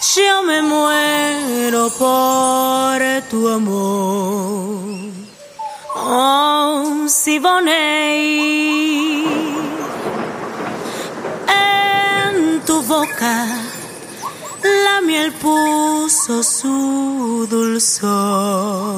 yo me muero por tu amor. Oh, Siboney, en tu boca la miel puso su dulzor.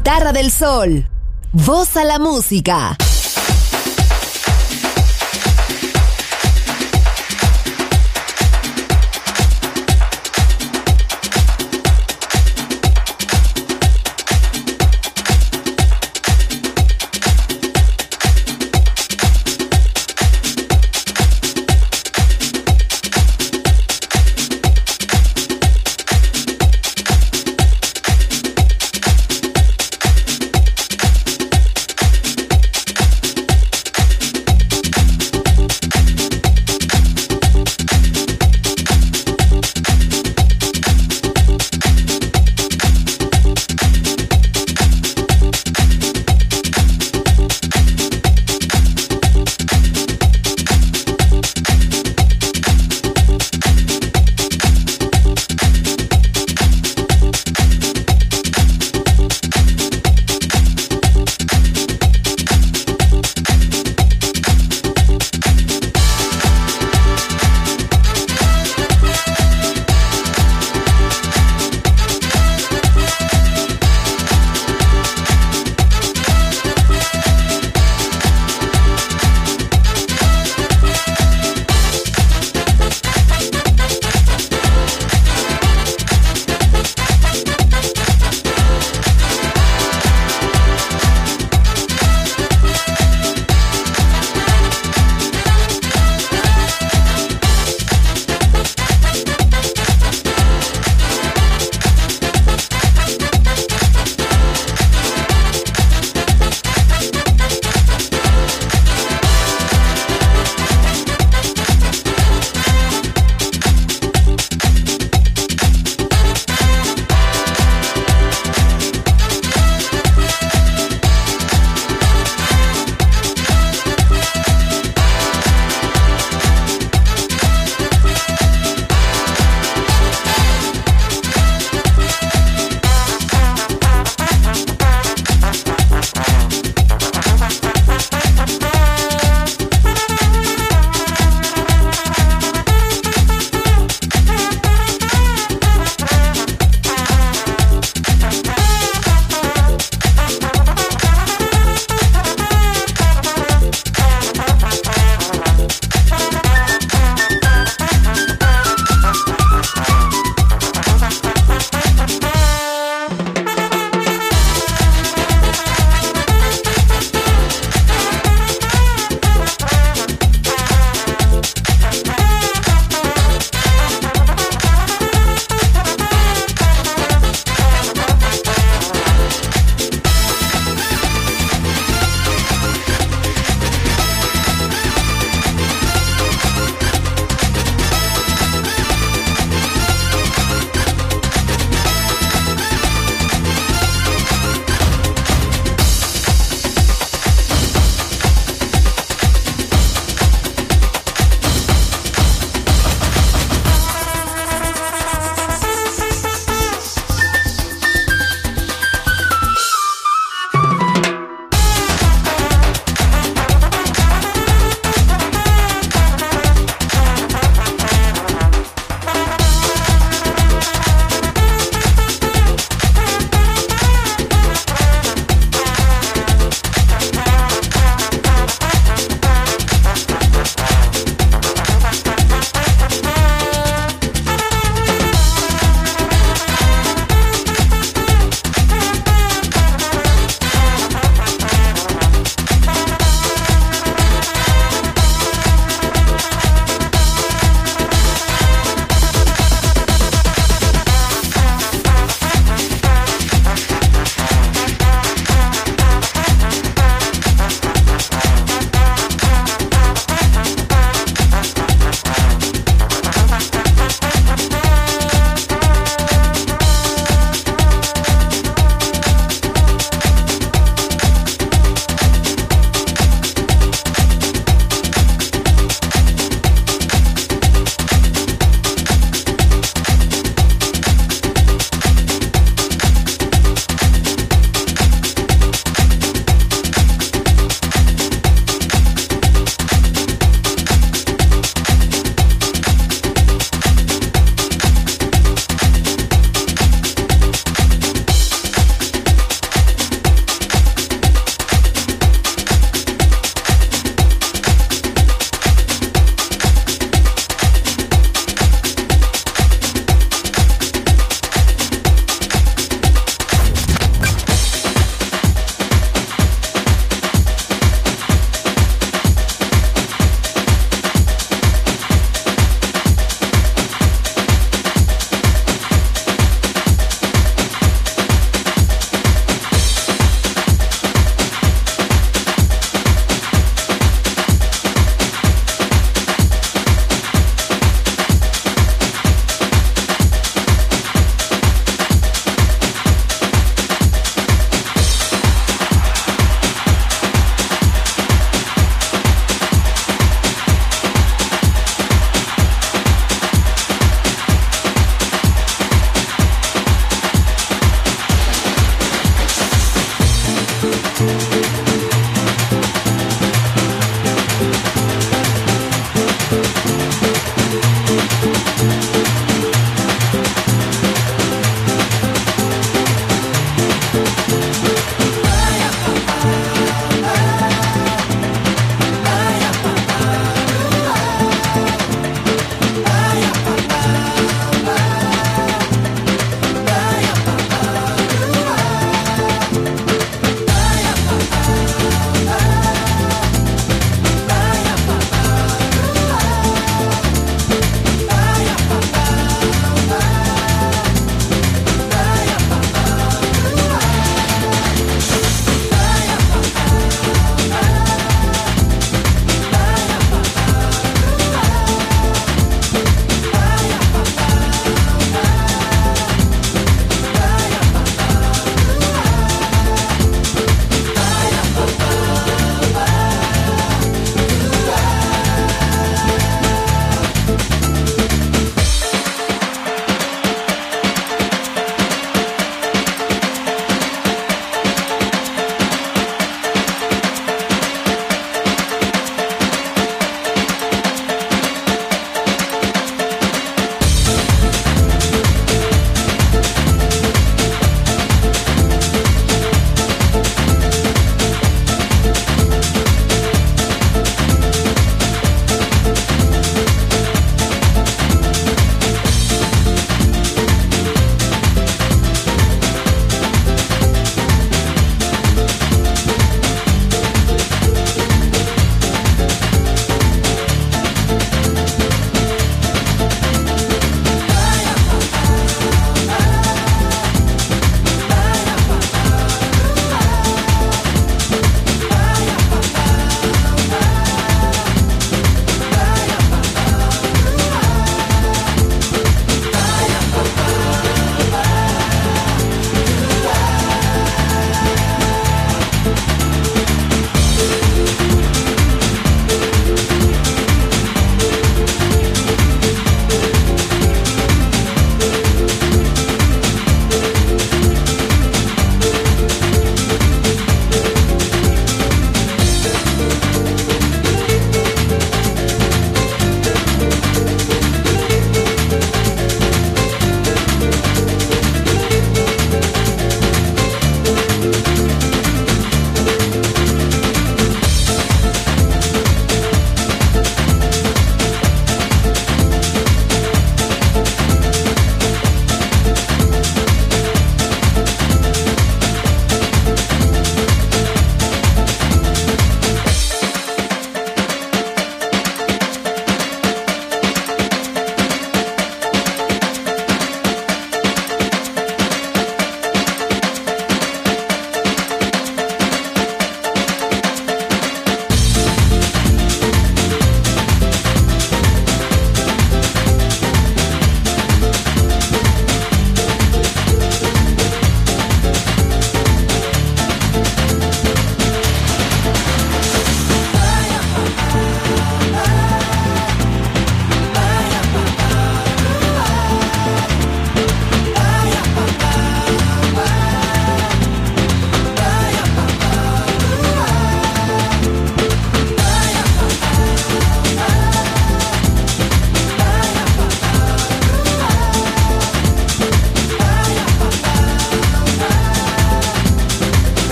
Guitarra del sol. Voz a la música.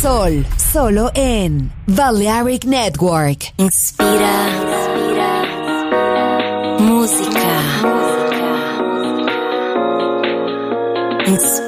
Sol, solo en Balearic Network. Inspira, inspira, música. Inspira, inspira,